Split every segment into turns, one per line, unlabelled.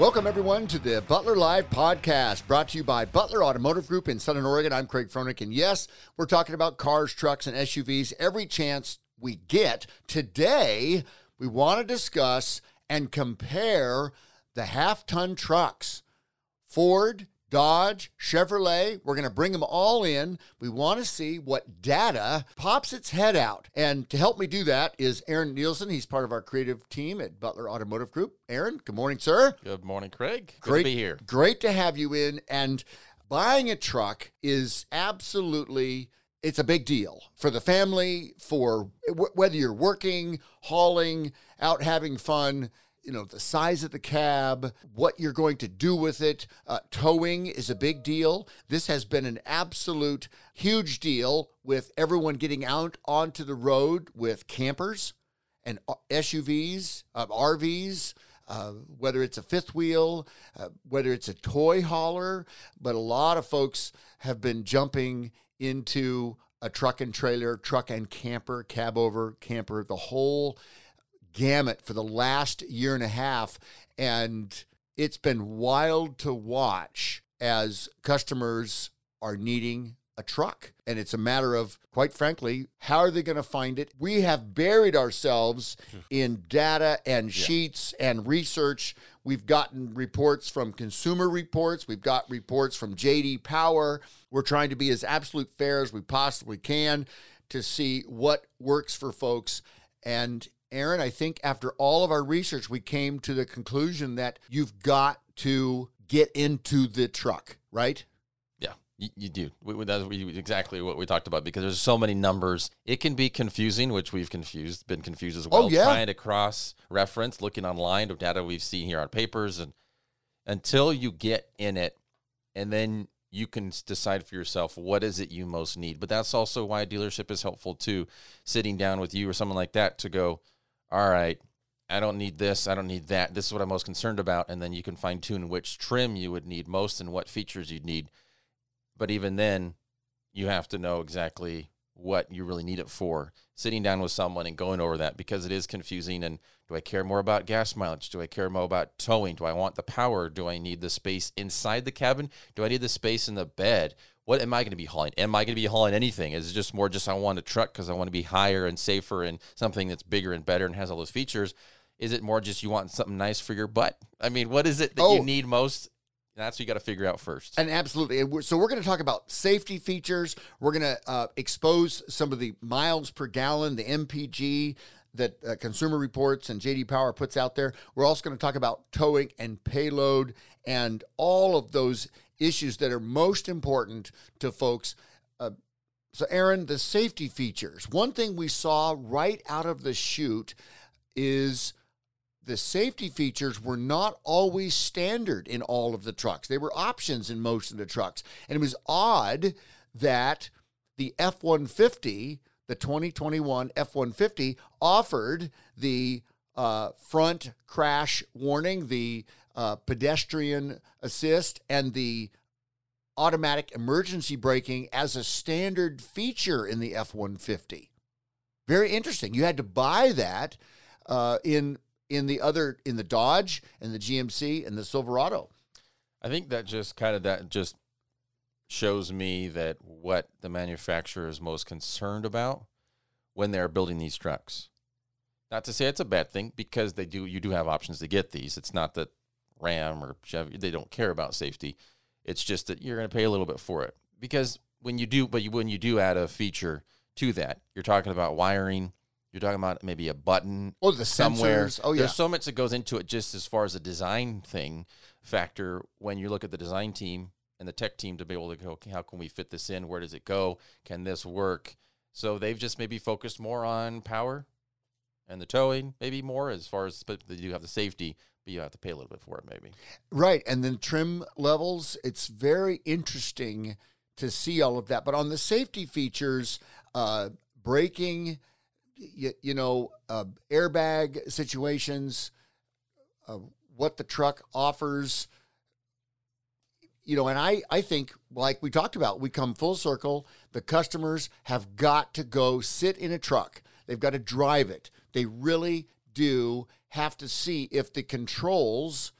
Welcome, everyone, to the Butler Live podcast brought to you by Butler Automotive Group in Southern Oregon. I'm Craig Froelich, and yes, we're talking about cars, trucks, and SUVs every chance we get. Today, we want to discuss and compare the half ton trucks Ford, Dodge, Chevrolet. We're going to bring them all in. We want to see what data pops its head out. And to help me do that is Aaron Nielsen. He's part of our creative team at Butler Automotive Group. Aaron, good morning, sir.
Good morning, Craig. Good
great
to be here.
Great to have you in. And buying a truck is absolutely it's a big deal for the family for whether you're working hauling out having fun you know, the size of the cab, what you're going to do with it. Uh, towing is a big deal. This has been an absolute huge deal with everyone getting out onto the road with campers and uh, SUVs, uh, RVs. Uh, whether it's a fifth wheel, uh, whether it's a toy hauler, but a lot of folks have been jumping into a truck and trailer, truck and camper, cab over camper, the whole gamut for the last year and a half. And it's been wild to watch as customers are needing a truck. And it's a matter of, quite frankly, how are they going to find it? We have buried ourselves hmm. in data and sheets yeah. and research. We've gotten reports from Consumer Reports, we've got reports from JD Power. We're trying to be as absolute fair as we possibly can to see what works for folks. And Aaron, I think after all of our research, we came to the conclusion that you've got to get into the truck, right?
Yeah, you, you do. We, that's exactly what we talked about because there's so many numbers. It can be confusing, which we've confused, been confused as oh, well.
Oh, yeah.
Trying to cross reference, looking online of data we've seen here on papers, and until you get in it, and then you can decide for yourself what is it you most need. But that's also why a dealership is helpful too. Sitting down with you or someone like that to go, all right, I don't need this, I don't need that. This is what I'm most concerned about. And then you can fine tune which trim you would need most and what features you'd need. But even then, you have to know exactly what you really need it for. Sitting down with someone and going over that because it is confusing. And do I care more about gas mileage? Do I care more about towing? Do I want the power? Do I need the space inside the cabin? Do I need the space in the bed? What am I going to be hauling? Am I going to be hauling anything? Is it just more just I want a truck because I want to be higher and safer and something that's bigger and better and has all those features? Is it more just you want something nice for your butt? I mean, what is it that oh. you need most? That's what you got to figure out first.
And absolutely. So we're going to talk about safety features. We're going to uh, expose some of the miles per gallon, the MPG that uh, Consumer Reports and JD Power puts out there. We're also going to talk about towing and payload and all of those issues that are most important to folks. Uh, so, Aaron, the safety features. One thing we saw right out of the chute is the safety features were not always standard in all of the trucks. They were options in most of the trucks. And it was odd that the F 150, the 2021 F 150, offered the uh, front crash warning, the uh, pedestrian assist, and the automatic emergency braking as a standard feature in the F 150. Very interesting. You had to buy that uh, in in the other in the Dodge and the GMC and the Silverado.
I think that just kind of that just shows me that what the manufacturer is most concerned about when they're building these trucks. Not to say it's a bad thing because they do you do have options to get these. It's not that Ram or Chevy they don't care about safety. It's just that you're going to pay a little bit for it because when you do, but you, when you do add a feature to that, you're talking about wiring. You're talking about maybe a button.
Oh, the somewhere. Sensors. Oh, yeah.
There's so much that goes into it just as far as a design thing factor. When you look at the design team and the tech team to be able to go, okay, how can we fit this in? Where does it go? Can this work? So they've just maybe focused more on power and the towing, maybe more as far as, but they do have the safety but you have to pay a little bit for it, maybe.
Right. And then trim levels, it's very interesting to see all of that. But on the safety features, uh, braking, you, you know, uh, airbag situations, uh, what the truck offers, you know, and I, I think, like we talked about, we come full circle. The customers have got to go sit in a truck. They've got to drive it. They really do have to see if the controls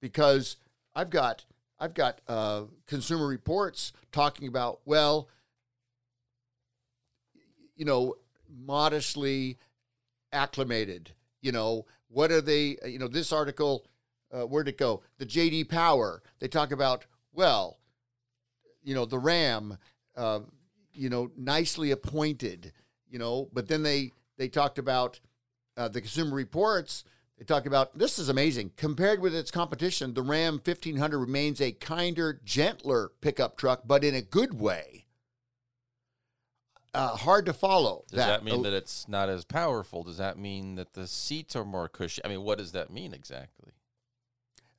because I've got I've got uh, Consumer Reports talking about well, you know, modestly acclimated. You know, what are they? You know, this article, uh, where'd it go? The JD Power. They talk about well, you know, the Ram, uh, you know, nicely appointed. You know, but then they they talked about uh, the Consumer Reports. They talk about this is amazing. Compared with its competition, the Ram 1500 remains a kinder, gentler pickup truck, but in a good way. Uh, hard to follow.
Does that, mean that it's not as powerful? Does that mean that the seats are more cushy? I mean, what does that mean exactly?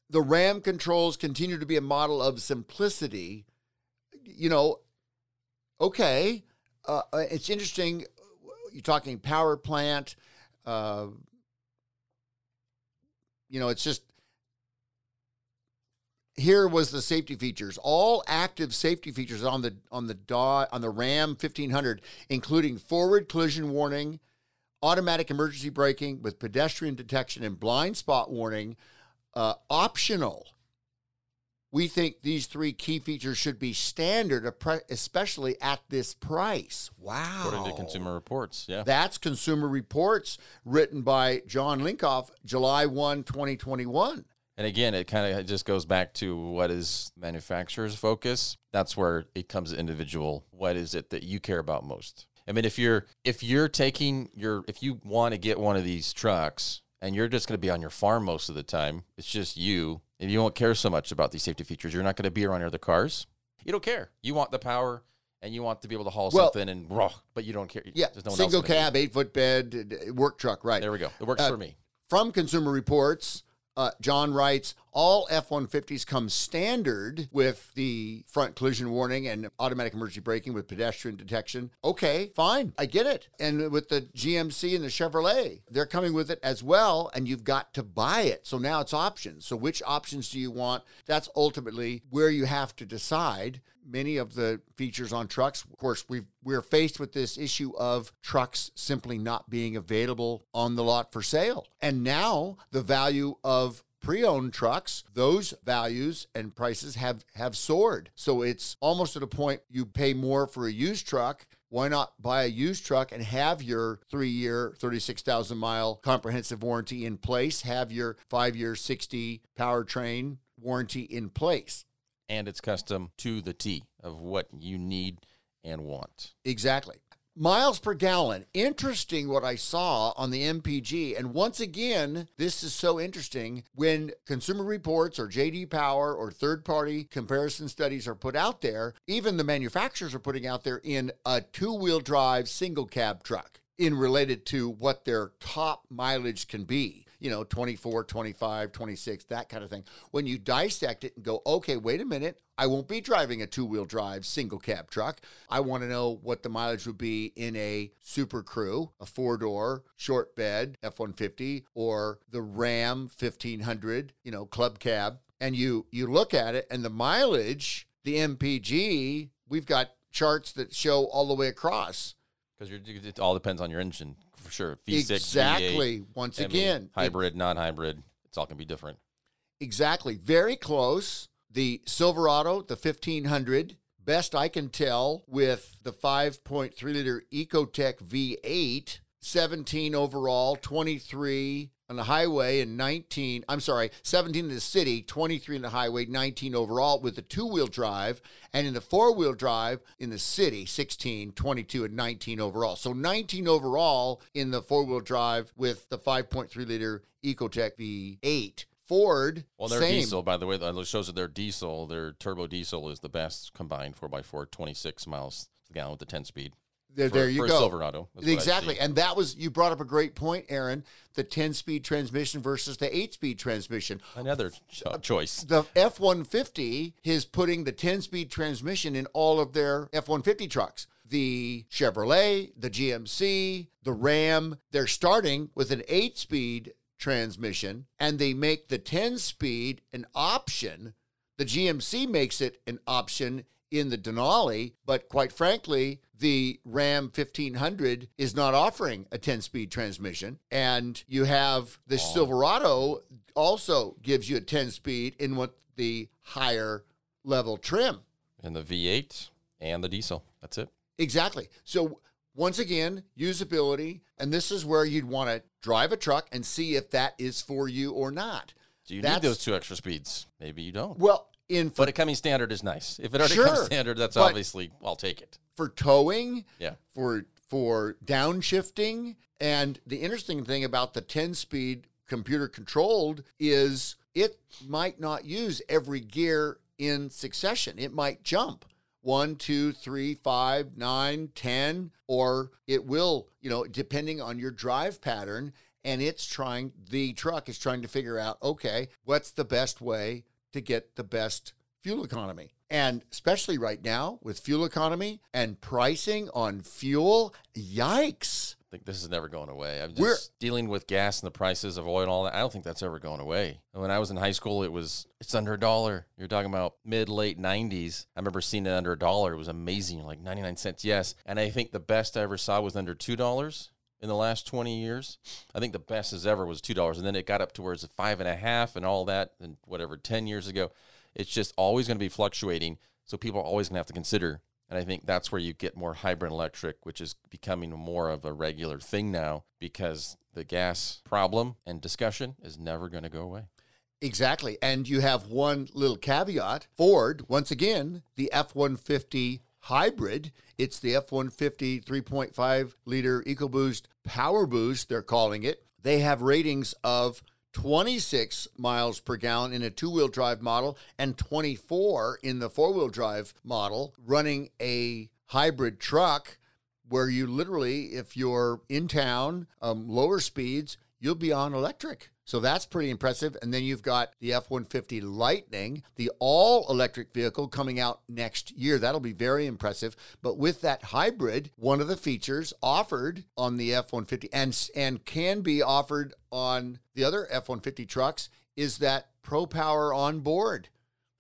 The Ram controls continue to be a model of simplicity. You know, okay, uh, uh it's interesting. You're talking power plant. Uh, you know, it's just here was the safety features. All active safety features on the on the DAW, on the Ram 1500, including forward collision warning, automatic emergency braking with pedestrian detection and blind spot warning, uh, optional. We think these three key features should be standard, especially at this price. Wow.
According to Consumer Reports, yeah.
That's Consumer Reports written by John Linkov, July 1, 2021.
And again, it kind of just goes back to what is manufacturer's focus. That's where it comes to individual. What is it that you care about most? I mean, if you're if you're taking your if you want to get one of these trucks and you're just going to be on your farm most of the time, it's just you if you won't care so much about these safety features, you're not going to be around other cars. You don't care. You want the power and you want to be able to haul well, something and raw, but you don't care.
Yeah, no single cab, eight foot bed, work truck, right?
There we go. It works uh, for me.
From Consumer Reports, uh, John writes, all F 150s come standard with the front collision warning and automatic emergency braking with pedestrian detection. Okay, fine. I get it. And with the GMC and the Chevrolet, they're coming with it as well, and you've got to buy it. So now it's options. So which options do you want? That's ultimately where you have to decide. Many of the features on trucks, of course, we we're faced with this issue of trucks simply not being available on the lot for sale. And now the value of pre-owned trucks those values and prices have have soared. So it's almost at a point you pay more for a used truck. Why not buy a used truck and have your three year 36000 mile comprehensive warranty in place? Have your five year 60 powertrain warranty in place
and it's custom to the t of what you need and want
exactly miles per gallon. Interesting what I saw on the MPG. And once again, this is so interesting when Consumer Reports or JD Power or third party comparison studies are put out there, even the manufacturers are putting out there in a two wheel drive single cab truck in related to what their top mileage can be you know 24 25 26 that kind of thing. When you dissect it and go okay wait a minute. I won't be driving a two-wheel drive single cab truck. I want to know what the mileage would be in a super crew a four-door short bed f-150 or the ram 1500 you know club cab. And you you look at it and the mileage the mpg we've got charts that show all the way across
because it all depends on your engine for sure. V6,
exactly.
V8,
Once again,
hybrid, non-hybrid, it's all gonna be different.
Exactly. Very close. The Silverado, the 1500, best I can tell, with the 5.3 liter Ecotec V8, 17 overall, 23 on the highway and 19, I'm sorry, 17 in the city, 23 in the highway, 19 overall with the two wheel drive. And in the four wheel drive in the city, 16, 22, and 19 overall. So 19 overall in the four wheel drive with the 5.3 liter Ecotec V8. Ford.
Well, their
same.
diesel, by the way, it shows that their diesel, their turbo diesel, is the best combined 4x4, 26 miles a gallon with the 10 speed.
There,
for,
there you go.
Silverado.
Exactly. And that was, you brought up a great point, Aaron the 10 speed transmission versus the 8 speed transmission.
Another cho- uh, uh, choice.
The F 150 is putting the 10 speed transmission in all of their F 150 trucks. The Chevrolet, the GMC, the Ram, they're starting with an 8 speed transmission and they make the 10 speed an option. The GMC makes it an option in the Denali, but quite frankly, the Ram 1500 is not offering a 10 speed transmission. And you have the oh. Silverado also gives you a 10 speed in what the higher level trim.
And the V8 and the diesel. That's it.
Exactly. So once again, usability, and this is where you'd want to drive a truck and see if that is for you or not.
Do you
That's-
need those two extra speeds? Maybe you don't.
Well, in for,
But it coming standard is nice. If it already
Sure,
comes standard, that's obviously I'll take it.
for towing,
Yeah.
for for downshifting, and the interesting thing about the 10 speed computer controlled is it might not use every gear in succession. It might jump one, two, three, five, nine, ten, or it will, you know, depending on your drive pattern. And it's trying, the truck is trying to figure out, okay, what's the best way to get the best fuel economy? And especially right now with fuel economy and pricing on fuel, yikes.
I think this is never going away. I'm just
We're-
dealing with gas and the prices of oil and all that. I don't think that's ever going away. When I was in high school, it was it's under a dollar. You're talking about mid late 90s. I remember seeing it under a dollar. It was amazing, like 99 cents. Yes, and I think the best I ever saw was under two dollars in the last 20 years. I think the best as ever was two dollars, and then it got up to where it's five and a half and all that, and whatever 10 years ago. It's just always going to be fluctuating. So people are always going to have to consider and I think that's where you get more hybrid electric, which is becoming more of a regular thing now because the gas problem and discussion is never going to go away.
Exactly. And you have one little caveat Ford, once again, the F 150 hybrid. It's the F 150 3.5 liter EcoBoost Power Boost, they're calling it. They have ratings of 26 miles per gallon in a two wheel drive model and 24 in the four wheel drive model, running a hybrid truck where you literally, if you're in town, um, lower speeds, you'll be on electric. So that's pretty impressive. And then you've got the F 150 Lightning, the all electric vehicle coming out next year. That'll be very impressive. But with that hybrid, one of the features offered on the F 150 and, and can be offered on the other F 150 trucks is that Pro Power on board.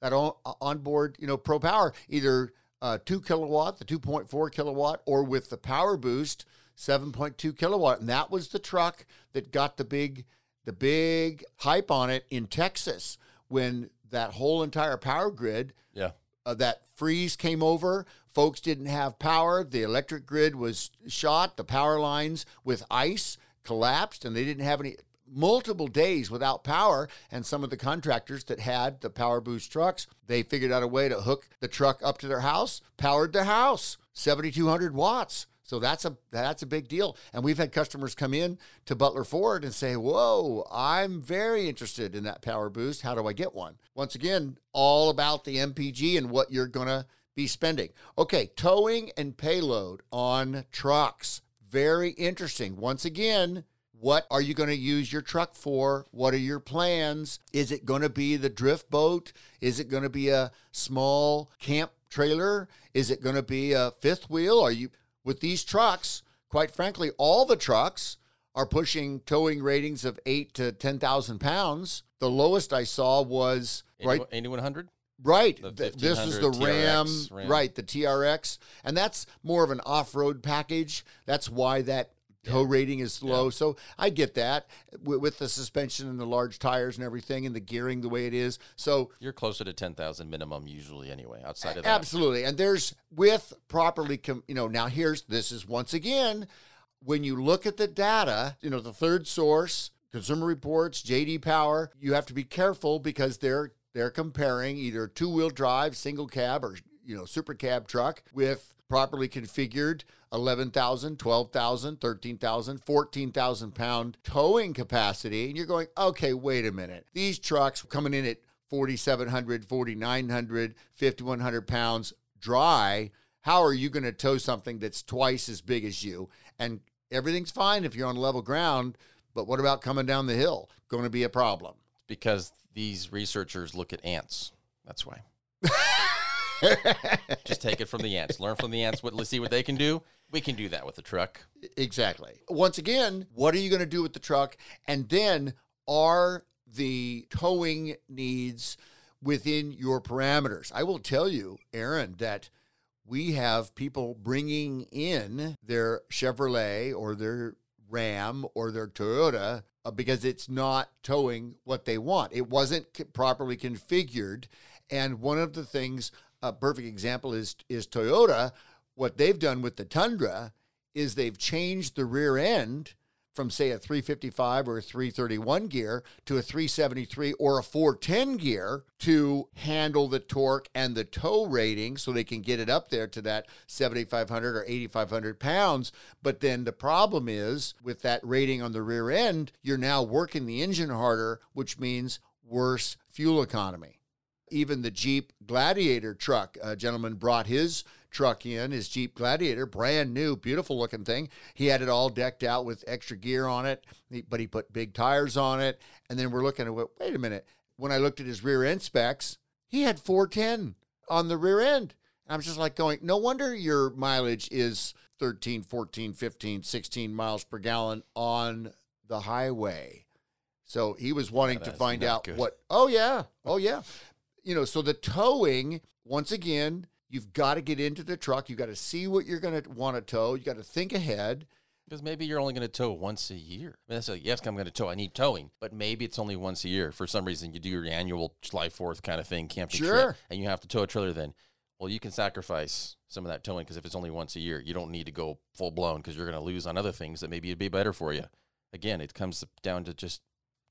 That on, on board, you know, Pro Power, either uh, 2 kilowatt, the 2.4 kilowatt, or with the Power Boost, 7.2 kilowatt. And that was the truck that got the big the big hype on it in Texas when that whole entire power grid
Yeah.
uh, that freeze came over. Folks didn't have power. The electric grid was shot. The power lines with ice collapsed, and they didn't have any multiple days without power. And some of the contractors that had the Power Boost trucks, they figured out a way to hook the truck up to their house, powered their house, 7,200 watts. So that's a that's a big deal. And we've had customers come in to Butler Ford and say, "Whoa, I'm very interested in that power boost. How do I get one?" Once again, all about the MPG and what you're going to be spending. Okay, towing and payload on trucks. Very interesting. Once again, what are you going to use your truck for? What are your plans? Is it going to be the drift boat? Is it going to be a small camp trailer? Is it going to be a fifth wheel? Are you with these trucks, quite frankly, all the trucks are pushing towing ratings of eight to 10,000 pounds. The lowest I saw was right,
8100?
right. This is the
1500
Ram,
Ram.
right, the TRX. And that's more of an off road package. That's why that tow rating is low. So I get that with, with the suspension and the large tires and everything and the gearing the way it is. So
You're closer to 10,000 minimum usually anyway, outside of that.
Absolutely. And there's with properly, com- you know, now here's this is once again, when you look at the data, you know, the third source, Consumer Reports, JD Power, you have to be careful because they're they're comparing either two-wheel drive, single cab or, you know, super cab truck with properly configured 11,000, 12,000, 13,000, 14,000 pound towing capacity. And you're going, okay, wait a minute. These trucks coming in at 4,700, 4,900, 5,100 pounds dry. How are you going to tow something that's twice as big as you? And everything's fine if you're on level ground, but what about coming down the hill? Going to be a problem.
Because these researchers look at ants. That's why. Just take it from the ants. Learn from the ants. What, let's see what they can do. We can do that with the truck.
Exactly. Once again, what are you going to do with the truck? And then are the towing needs within your parameters? I will tell you, Aaron, that we have people bringing in their Chevrolet or their Ram or their Toyota uh, because it's not towing what they want. It wasn't properly configured. And one of the things, a perfect example is is Toyota. What they've done with the Tundra is they've changed the rear end from say a 355 or a 331 gear to a 373 or a 410 gear to handle the torque and the tow rating so they can get it up there to that 7500 or 8500 pounds but then the problem is with that rating on the rear end you're now working the engine harder which means worse fuel economy even the jeep gladiator truck a gentleman brought his truck in, his Jeep Gladiator, brand new, beautiful looking thing. He had it all decked out with extra gear on it, but he put big tires on it. And then we're looking at, wait a minute. When I looked at his rear end specs, he had 410 on the rear end. I was just like going, no wonder your mileage is 13, 14, 15, 16 miles per gallon on the highway. So he was wanting to find out good. what, oh, yeah, oh, yeah. You know, so the towing, once again, You've got to get into the truck. You've got to see what you're going to want to tow. You got to think ahead.
Because maybe you're only going to tow once a year. I mean, that's like, yes, I'm going to tow. I need towing, but maybe it's only once a year. For some reason, you do your annual July 4th kind of thing, camping sure. trip, and you have to tow a trailer then. Well, you can sacrifice some of that towing because if it's only once a year, you don't need to go full blown because you're going to lose on other things that maybe it'd be better for you. Again, it comes down to just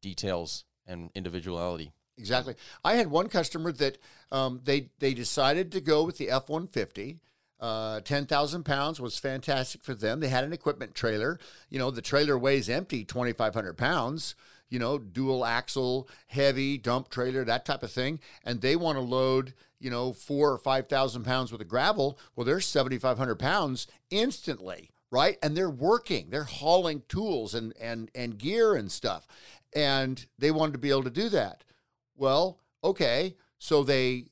details and individuality.
Exactly. I had one customer that um, they they decided to go with the F one fifty. Uh, 10,000 pounds was fantastic for them. They had an equipment trailer. You know, the trailer weighs empty 2,500 pounds, you know, dual axle, heavy dump trailer, that type of thing. And they want to load, you know, four or 5,000 pounds with a gravel. Well, they're 7,500 pounds instantly, right? And they're working, they're hauling tools and, and, and gear and stuff. And they wanted to be able to do that. Well, okay. So they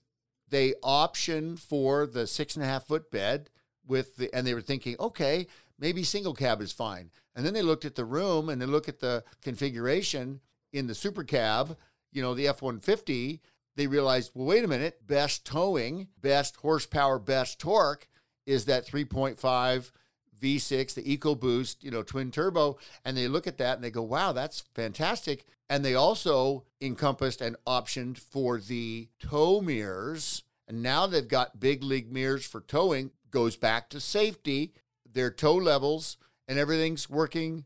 they option for the six and a half foot bed with the and they were thinking, okay, maybe single cab is fine. And then they looked at the room and they look at the configuration in the super cab, you know, the F one fifty. They realized, well, wait a minute, best towing, best horsepower, best torque is that 3.5 V6, the EcoBoost, you know, twin turbo. And they look at that and they go, wow, that's fantastic. And they also encompassed and optioned for the tow mirrors. And now they've got big league mirrors for towing, goes back to safety, their tow levels, and everything's working.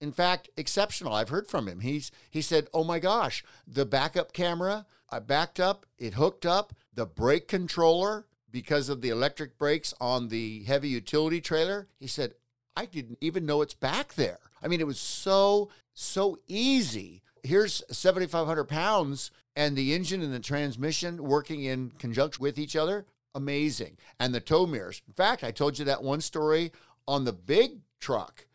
In fact, exceptional. I've heard from him. He's he said, "Oh my gosh, the backup camera, I backed up, it hooked up, the brake controller, because of the electric brakes on the heavy utility trailer. He said, I didn't even know it's back there. I mean, it was so, so easy. Here's 7,500 pounds and the engine and the transmission working in conjunction with each other. Amazing. And the tow mirrors. In fact, I told you that one story on the big truck.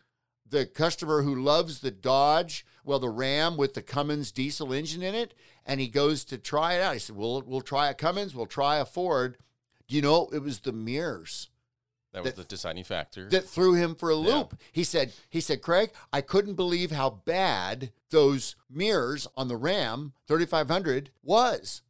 The customer who loves the Dodge, well, the Ram with the Cummins diesel engine in it, and he goes to try it out. He said, "We'll we'll try a Cummins, we'll try a Ford." You know, it was the mirrors.
That was that, the deciding factor.
That threw him for a loop. Yeah. He said, he said, Craig, I couldn't believe how bad those mirrors on the Ram 3500 was.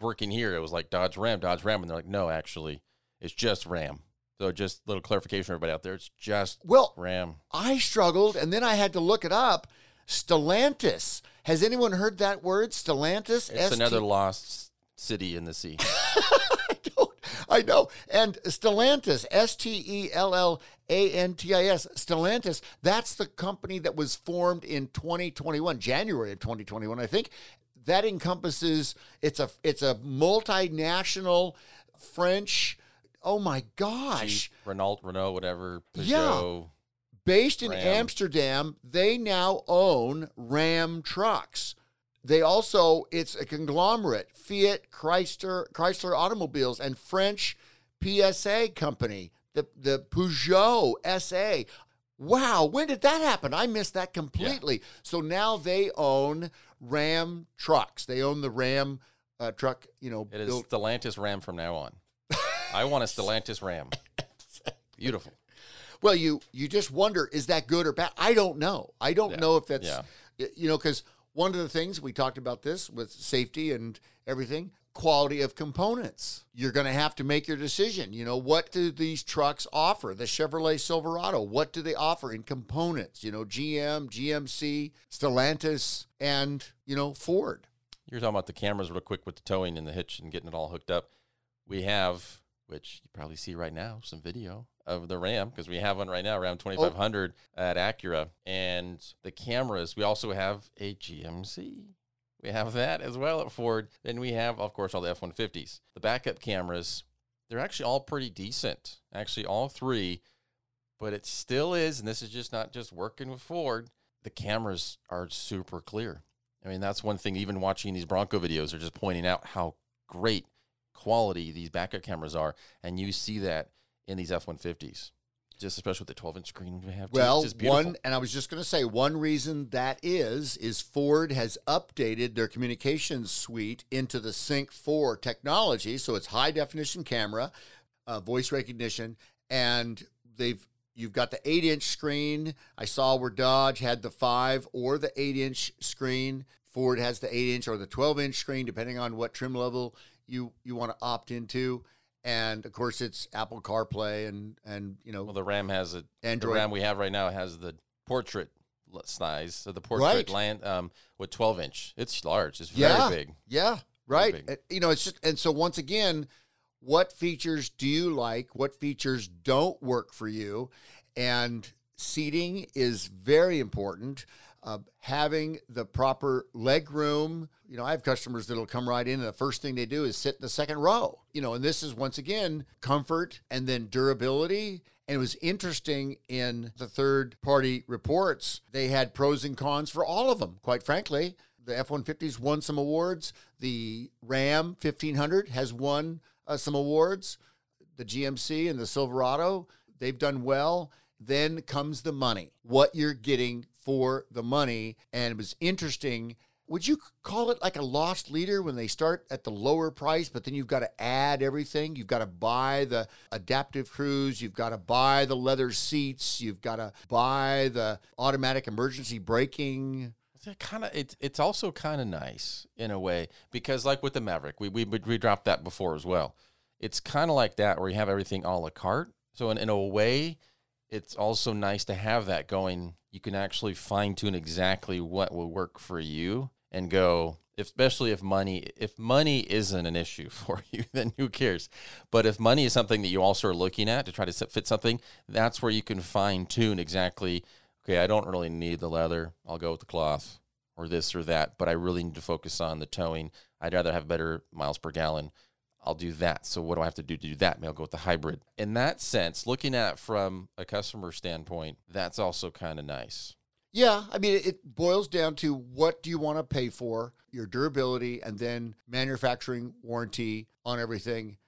Working here, it was like Dodge Ram, Dodge Ram. And they're like, no, actually, it's just Ram. So just a little clarification for everybody out there. It's just well, Ram.
I struggled and then I had to look it up. Stellantis. Has anyone heard that word? Stellantis?
It's S-T- another lost city in the sea.
I know. And Stellantis, S T E L L A N T I S, Stellantis, that's the company that was formed in 2021, January of 2021, I think. That encompasses it's a it's a multinational French oh my gosh.
Jeep, Renault, Renault, whatever, Peugeot. Yeah.
Based in Ram. Amsterdam, they now own Ram trucks. They also, it's a conglomerate Fiat, Chrysler, Chrysler Automobiles, and French PSA company, the, the Peugeot SA. Wow, when did that happen? I missed that completely. Yeah. So now they own Ram trucks. They own the Ram uh, truck, you know.
It is built- Stellantis Ram from now on. I want a Stellantis Ram. Beautiful.
Well, you you just wonder is that good or bad? I don't know. I don't yeah. know if that's yeah. you know because one of the things we talked about this with safety and everything. quality of components. You're going to have to make your decision. You know, what do these trucks offer? The Chevrolet Silverado, what do they offer in components? You know, GM, GMC, Stellantis, and, you know, Ford.
You're talking about the cameras real quick with the towing and the hitch and getting it all hooked up. We have, which you probably see right now, some video of the Ram because we have one right now, Ram 2500 oh. at Acura. And the cameras, we also have a GMC. We have that as well at Ford. Then we have, of course, all the F 150s. The backup cameras, they're actually all pretty decent. Actually, all three. But it still is, and this is just not just working with Ford, the cameras are super clear. I mean, that's one thing, even watching these Bronco videos, are just pointing out how great quality these backup cameras are. And you see that in these F 150s, just especially with the 12 inch screen we have.
Well, one, and I was just going to say, one reason that is, is Ford has updated their communications suite into the Sync 4 technology. So it's high definition camera, uh, voice recognition, and they've You've got the eight inch screen. I saw where Dodge had the five or the eight inch screen. Ford has the eight inch or the 12 inch screen, depending on what trim level you, you want to opt into. And of course, it's Apple CarPlay and, and you know.
Well, the Ram has it Android. The Ram we have right now has the portrait size. So the portrait right. land um, with 12 inch. It's large. It's very
yeah.
big.
Yeah. Right. You know, it's just, and so once again, what features do you like? What features don't work for you? And seating is very important. Uh, having the proper leg room. You know, I have customers that'll come right in, and the first thing they do is sit in the second row. You know, and this is once again comfort and then durability. And it was interesting in the third party reports, they had pros and cons for all of them, quite frankly. The F 150s won some awards. The Ram 1500 has won uh, some awards. The GMC and the Silverado, they've done well. Then comes the money, what you're getting for the money. And it was interesting. Would you call it like a loss leader when they start at the lower price, but then you've got to add everything? You've got to buy the adaptive cruise, you've got to buy the leather seats, you've got to buy the automatic emergency braking.
It's kind of it's it's also kind of nice in a way because like with the Maverick, we we we dropped that before as well. It's kind of like that where you have everything a la carte. So in, in a way, it's also nice to have that going. You can actually fine tune exactly what will work for you and go. Especially if money if money isn't an issue for you, then who cares? But if money is something that you also are looking at to try to fit something, that's where you can fine tune exactly okay, I don't really need the leather. I'll go with the cloth or this or that, but I really need to focus on the towing. I'd rather have better miles per gallon. I'll do that. So what do I have to do to do that? Maybe I'll go with the hybrid. In that sense, looking at from a customer standpoint, that's also kind of nice.
Yeah, I mean, it boils down to what do you want to pay for, your durability, and then manufacturing warranty on everything.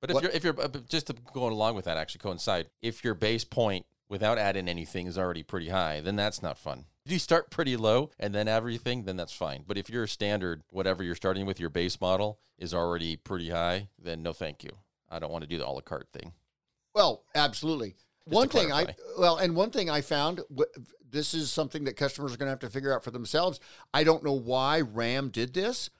But if what? you're if you're uh, just to go along with that, actually coincide. If your base point without adding anything is already pretty high, then that's not fun. If you start pretty low and then everything, then that's fine. But if your standard, whatever you're starting with, your base model is already pretty high, then no thank you. I don't want to do the a la carte thing.
Well, absolutely. Just one thing I well, and one thing I found this is something that customers are going to have to figure out for themselves. I don't know why Ram did this,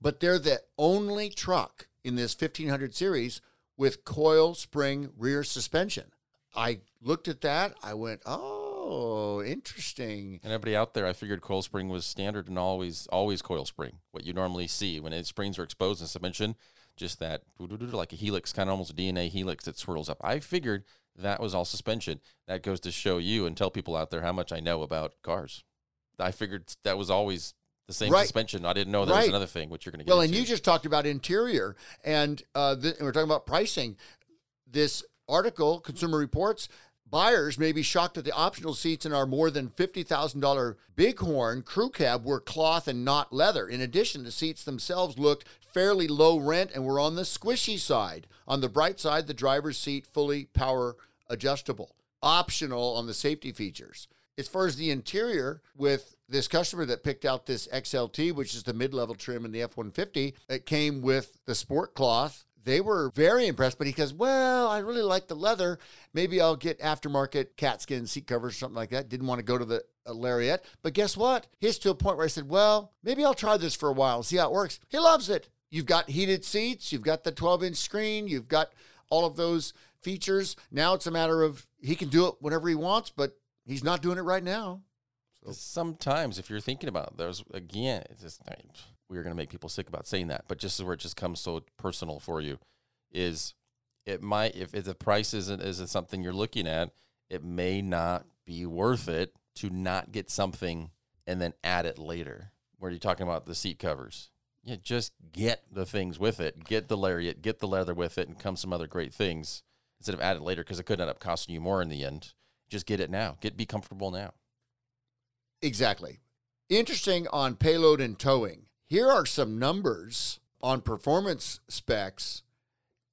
but they're the only truck in this 1500 series with coil spring rear suspension. I looked at that. I went, oh, interesting.
And everybody out there, I figured coil spring was standard and always, always coil spring. What you normally see when it, springs are exposed in suspension, just that like a helix, kind of almost a DNA helix that swirls up. I figured that was all suspension. That goes to show you and tell people out there how much I know about cars. I figured that was always the same right. suspension. I didn't know there right. was another thing, which you're going to get
Well,
into.
and you just talked about interior, and uh, th- we're talking about pricing. This article, Consumer Reports, buyers may be shocked that the optional seats in our more than $50,000 Bighorn crew cab were cloth and not leather. In addition, the seats themselves looked fairly low rent and were on the squishy side. On the bright side, the driver's seat fully power adjustable. Optional on the safety features. As far as the interior, with this customer that picked out this XLT, which is the mid level trim in the F 150, it came with the sport cloth they were very impressed, but he goes, Well, I really like the leather. Maybe I'll get aftermarket Katzkin seat covers or something like that. Didn't want to go to the uh, Lariat. But guess what? He's to a point where I said, Well, maybe I'll try this for a while and see how it works. He loves it. you've got heated seats, you've got the 12 inch screen, you've got all of those features. Now it's a matter of he can do it whenever he wants, but he's not doing it right now.
So. Sometimes, if you're thinking about there's again, it's just we're going to make people sick about saying that, but just where it just comes so personal for you is it might if, if the price isn't isn't something you're looking at, it may not be worth it to not get something and then add it later. Where you're talking about the seat covers, yeah, just get the things with it. Get the lariat, get the leather with it, and come some other great things instead of add it later because it could end up costing you more in the end. Just get it now. Get be comfortable now.
Exactly. Interesting on payload and towing. Here are some numbers on performance specs,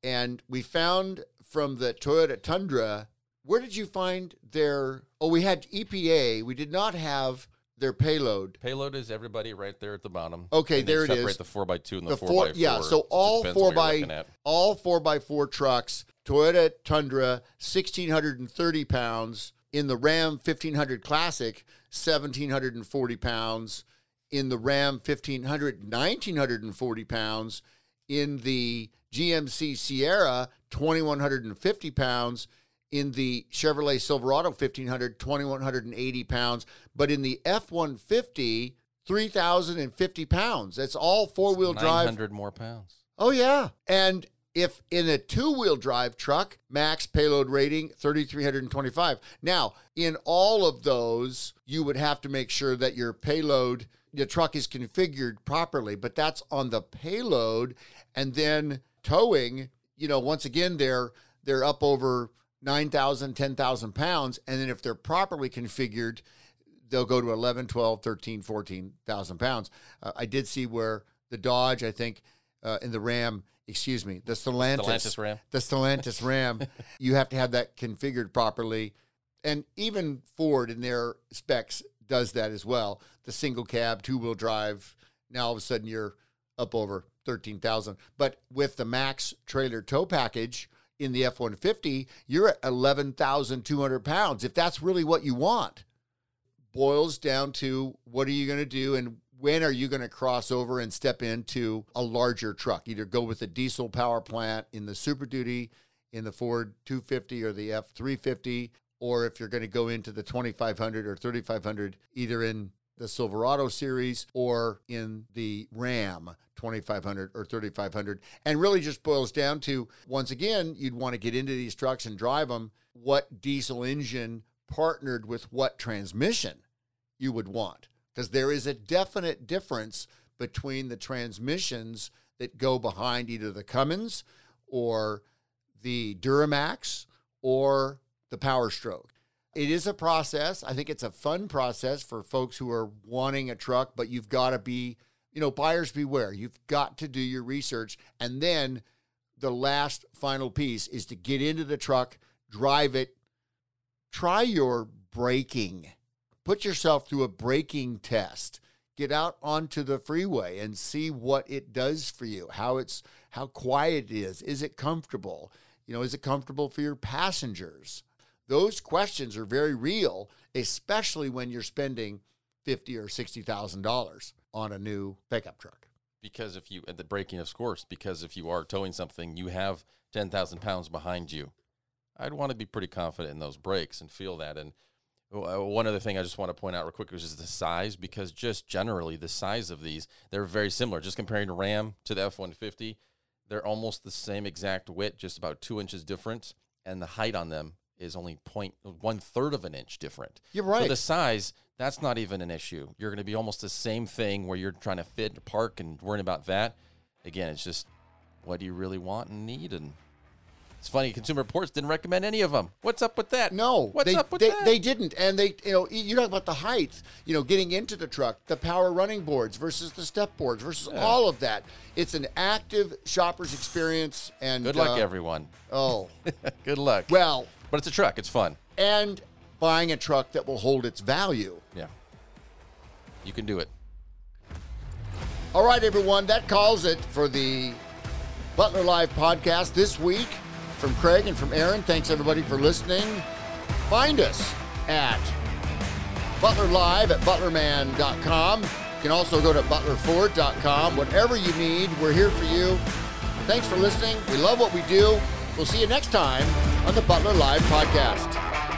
and we found from the Toyota Tundra. Where did you find their? Oh, we had EPA. We did not have their payload.
Payload is everybody right there at the bottom.
Okay, there it is.
Separate the four x two and the, the four, x four.
Yeah, so all four by all four by four trucks. Toyota Tundra, sixteen hundred and thirty pounds. In the Ram fifteen hundred Classic, seventeen hundred and forty pounds in the Ram 1500, 1940 pounds. In the GMC Sierra, 2150 pounds. In the Chevrolet Silverado 1500, 2180 pounds. But in the F 150, 3,050 pounds. That's all four wheel drive.
900 more pounds.
Oh, yeah. And if in a two wheel drive truck, max payload rating 3,325. Now, in all of those, you would have to make sure that your payload the truck is configured properly, but that's on the payload. And then towing, you know, once again, they're they're up over 9,000, 10,000 pounds. And then if they're properly configured, they'll go to 11, 12, 13, 14,000 pounds. Uh, I did see where the Dodge, I think, uh, in the Ram, excuse me, the Stellantis,
Stellantis Ram,
the Stellantis Ram, you have to have that configured properly. And even Ford in their specs does that as well. The single cab, two wheel drive. Now all of a sudden you're up over 13,000. But with the max trailer tow package in the F 150, you're at 11,200 pounds. If that's really what you want, boils down to what are you going to do and when are you going to cross over and step into a larger truck? Either go with a diesel power plant in the Super Duty, in the Ford 250 or the F 350, or if you're going to go into the 2500 or 3500, either in the Silverado series or in the Ram 2500 or 3500. And really just boils down to once again, you'd want to get into these trucks and drive them. What diesel engine partnered with what transmission you would want? Because there is a definite difference between the transmissions that go behind either the Cummins or the Duramax or the power stroke. It is a process. I think it's a fun process for folks who are wanting a truck, but you've got to be, you know, buyers beware. You've got to do your research. And then the last final piece is to get into the truck, drive it, try your braking. Put yourself through a braking test. Get out onto the freeway and see what it does for you, how it's how quiet it is. Is it comfortable? You know, is it comfortable for your passengers? Those questions are very real, especially when you're spending fifty or sixty thousand dollars on a new pickup truck.
Because if you at the breaking of course, because if you are towing something, you have ten thousand pounds behind you. I'd want to be pretty confident in those brakes and feel that. And uh, one other thing I just want to point out real quick is just the size, because just generally the size of these, they're very similar. Just comparing Ram to the F one fifty, they're almost the same exact width, just about two inches different, and the height on them is only point one third of an inch different.
You're right.
So the size, that's not even an issue. You're going to be almost the same thing where you're trying to fit, and park, and worrying about that. Again, it's just what do you really want and need, and it's funny. Consumer Reports didn't recommend any of them. What's up with that?
No,
what's
they,
up with
they,
that?
They didn't, and they you know you talk about the height. You know, getting into the truck, the power running boards versus the step boards versus yeah. all of that. It's an active shopper's experience, and
good luck, uh, everyone.
Oh,
good luck.
Well,
but it's a truck. It's fun.
And buying a truck that will hold its value.
Yeah. You can do it.
All right, everyone. That calls it for the Butler Live podcast this week. From Craig and from Aaron, thanks everybody for listening. Find us at Butler Live at butlerman.com. You can also go to butlerford.com. Whatever you need, we're here for you. Thanks for listening. We love what we do. We'll see you next time on the Butler Live Podcast.